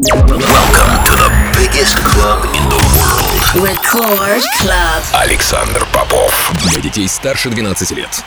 Welcome to the biggest club in the world. Record Club. Александр Попов. Для детей старше 12 лет.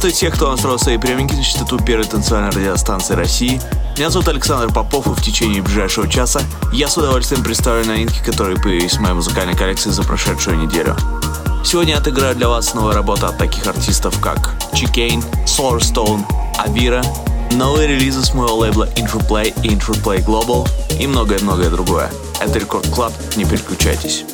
Приветствовать всех, кто настроил свои приемники на частоту первой танцевальной радиостанции России. Меня зовут Александр Попов, и в течение ближайшего часа я с удовольствием представлю новинки, которые появились в моей музыкальной коллекции за прошедшую неделю. Сегодня я отыграю для вас новые работы от таких артистов, как Chicane, Solarstone, Avira, новые релизы с моего лейбла Interplay и Interplay Global и многое-многое другое. Это Record Club, не переключайтесь.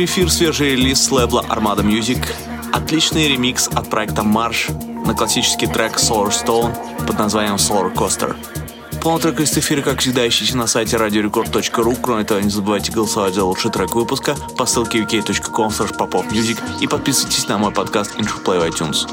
Сегодняшний эфир свежий релиз с лейбла Armada Music. Отличный ремикс от проекта Марш на классический трек Solar Stone под названием Solar Coaster. Полный трек из эфира, как всегда, ищите на сайте radiorecord.ru. Кроме того, не забывайте голосовать за лучший трек выпуска по ссылке uk.com popopmusic и подписывайтесь на мой подкаст Intro Play в iTunes.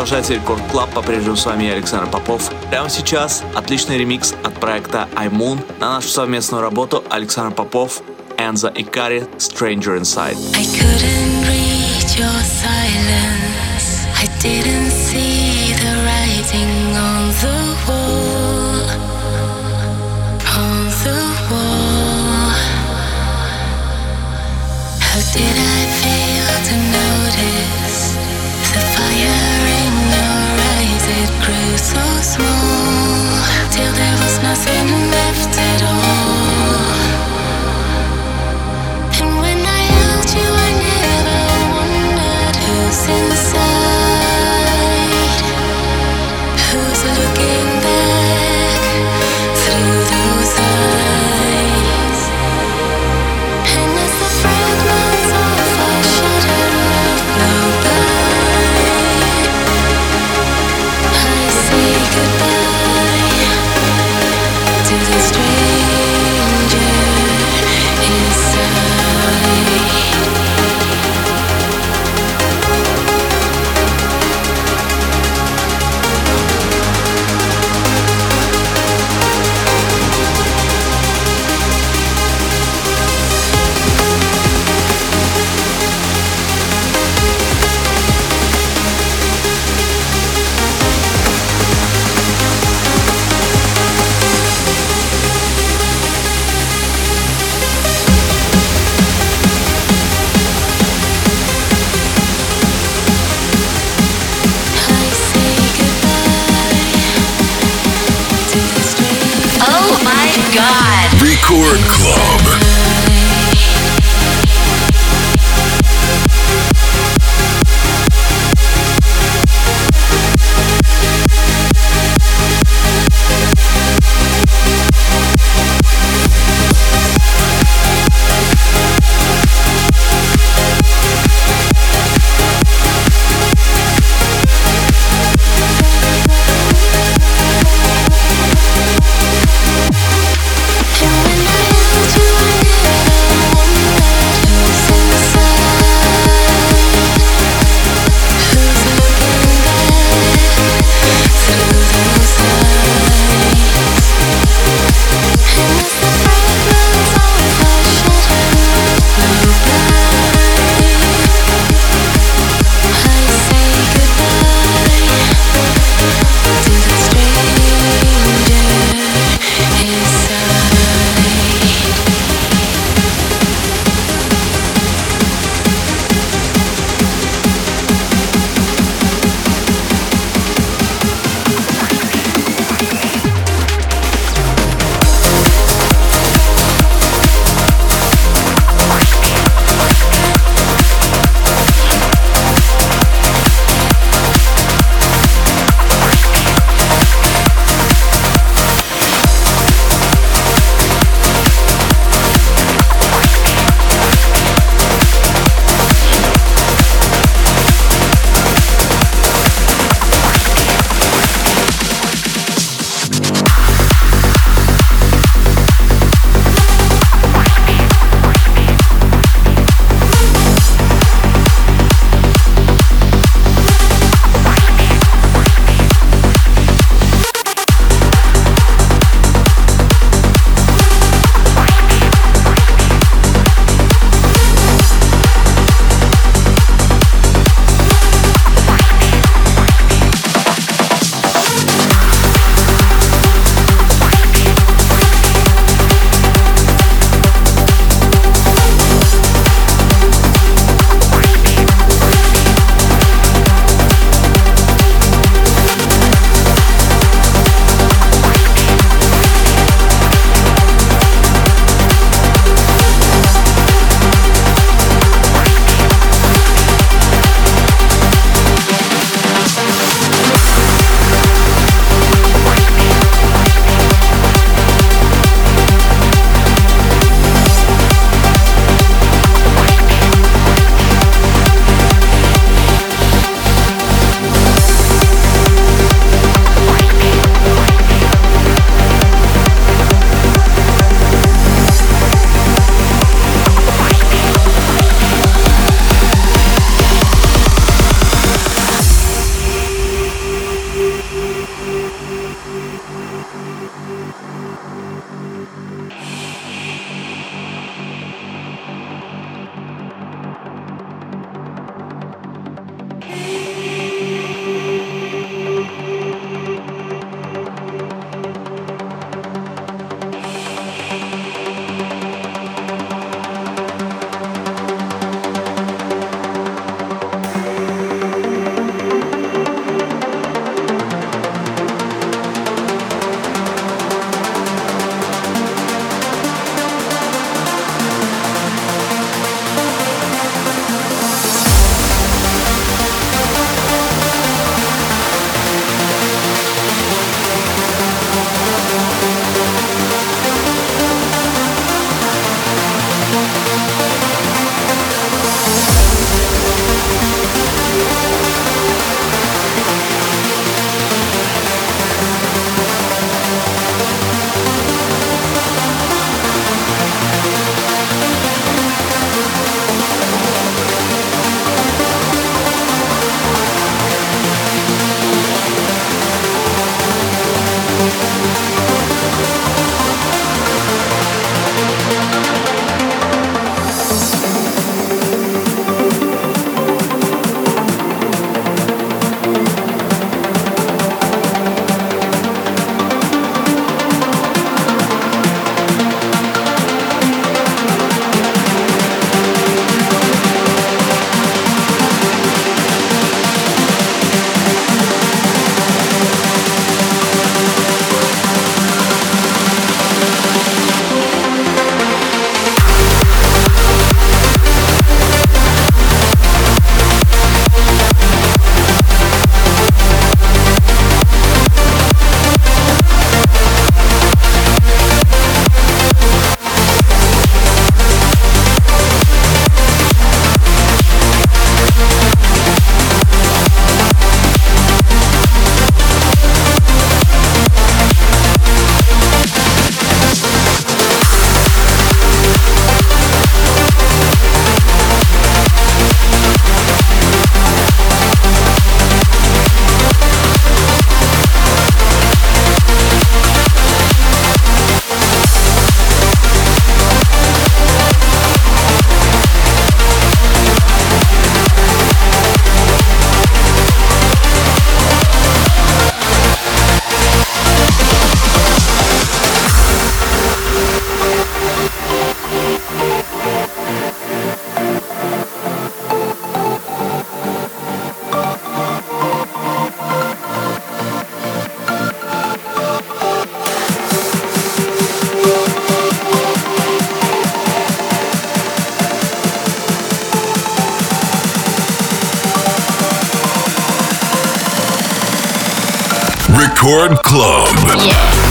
Продолжается Record Club. По-прежнему с вами я, Александр Попов. Прямо сейчас отличный ремикс от проекта iMoon на нашу совместную работу Александр Попов, Энза и Кари Stranger Inside. I couldn't read your silence. I didn't see the writing on the wall. since Record Club. Yeah.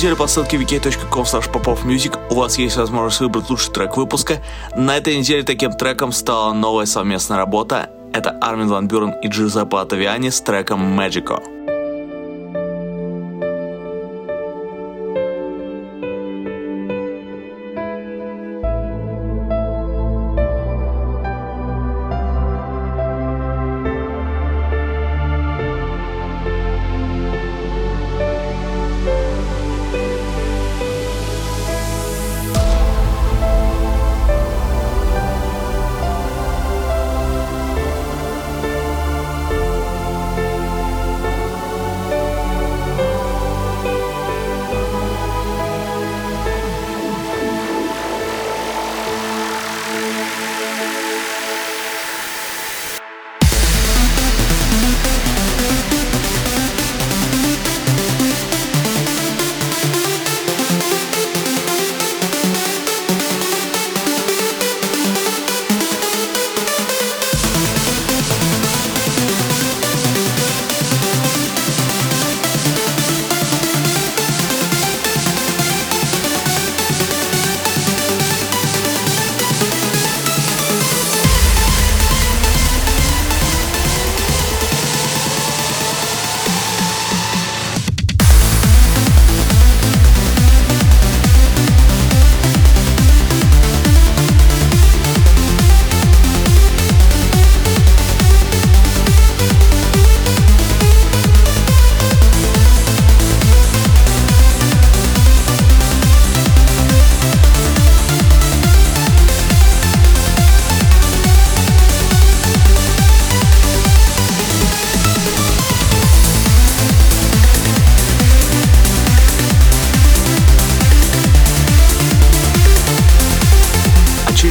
Неделю по ссылке wiki.com popofmusic у вас есть возможность выбрать лучший трек выпуска. На этой неделе таким треком стала новая совместная работа. Это Армин Ван Бюрен и Джузеппе Атавиани с треком Magico.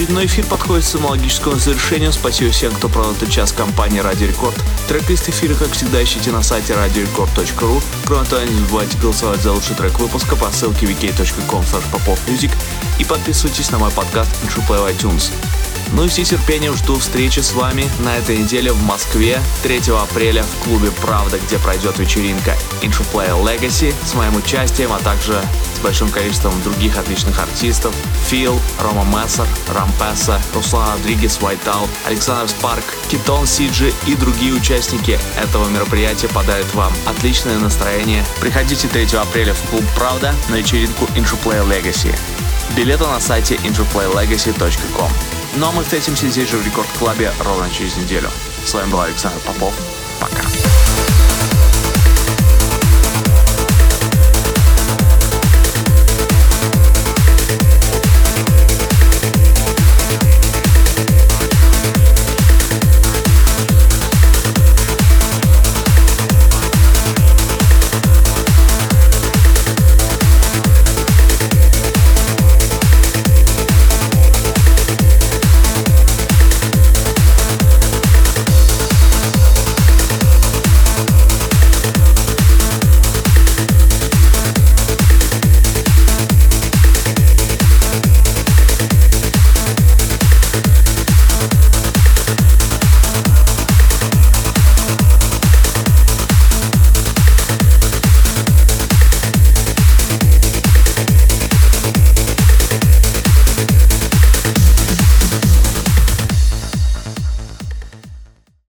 Очередной эфир подходит к самологическому завершению. Спасибо всем, кто провел этот час компании Радио Рекорд. Трек-лист эфира, как всегда, ищите на сайте radiorecord.ru. Кроме того, не забывайте голосовать за лучший трек выпуска по ссылке wiki.com popofmusic и подписывайтесь на мой подкаст в iTunes. Ну и с нетерпением жду встречи с вами на этой неделе в Москве 3 апреля в клубе «Правда», где пройдет вечеринка Intruplay Legacy с моим участием, а также с большим количеством других отличных артистов. Фил, Рома Мессер, Рампеса, Руслан Родригес, Whiteout, Александр Спарк, Китон Сиджи и другие участники этого мероприятия подарят вам отличное настроение. Приходите 3 апреля в клуб «Правда» на вечеринку Intruplay Legacy. Билеты на сайте interplaylegacy.com. Ну а мы встретимся здесь же в Рекорд Клабе ровно через неделю. С вами был Александр Попов. Пока.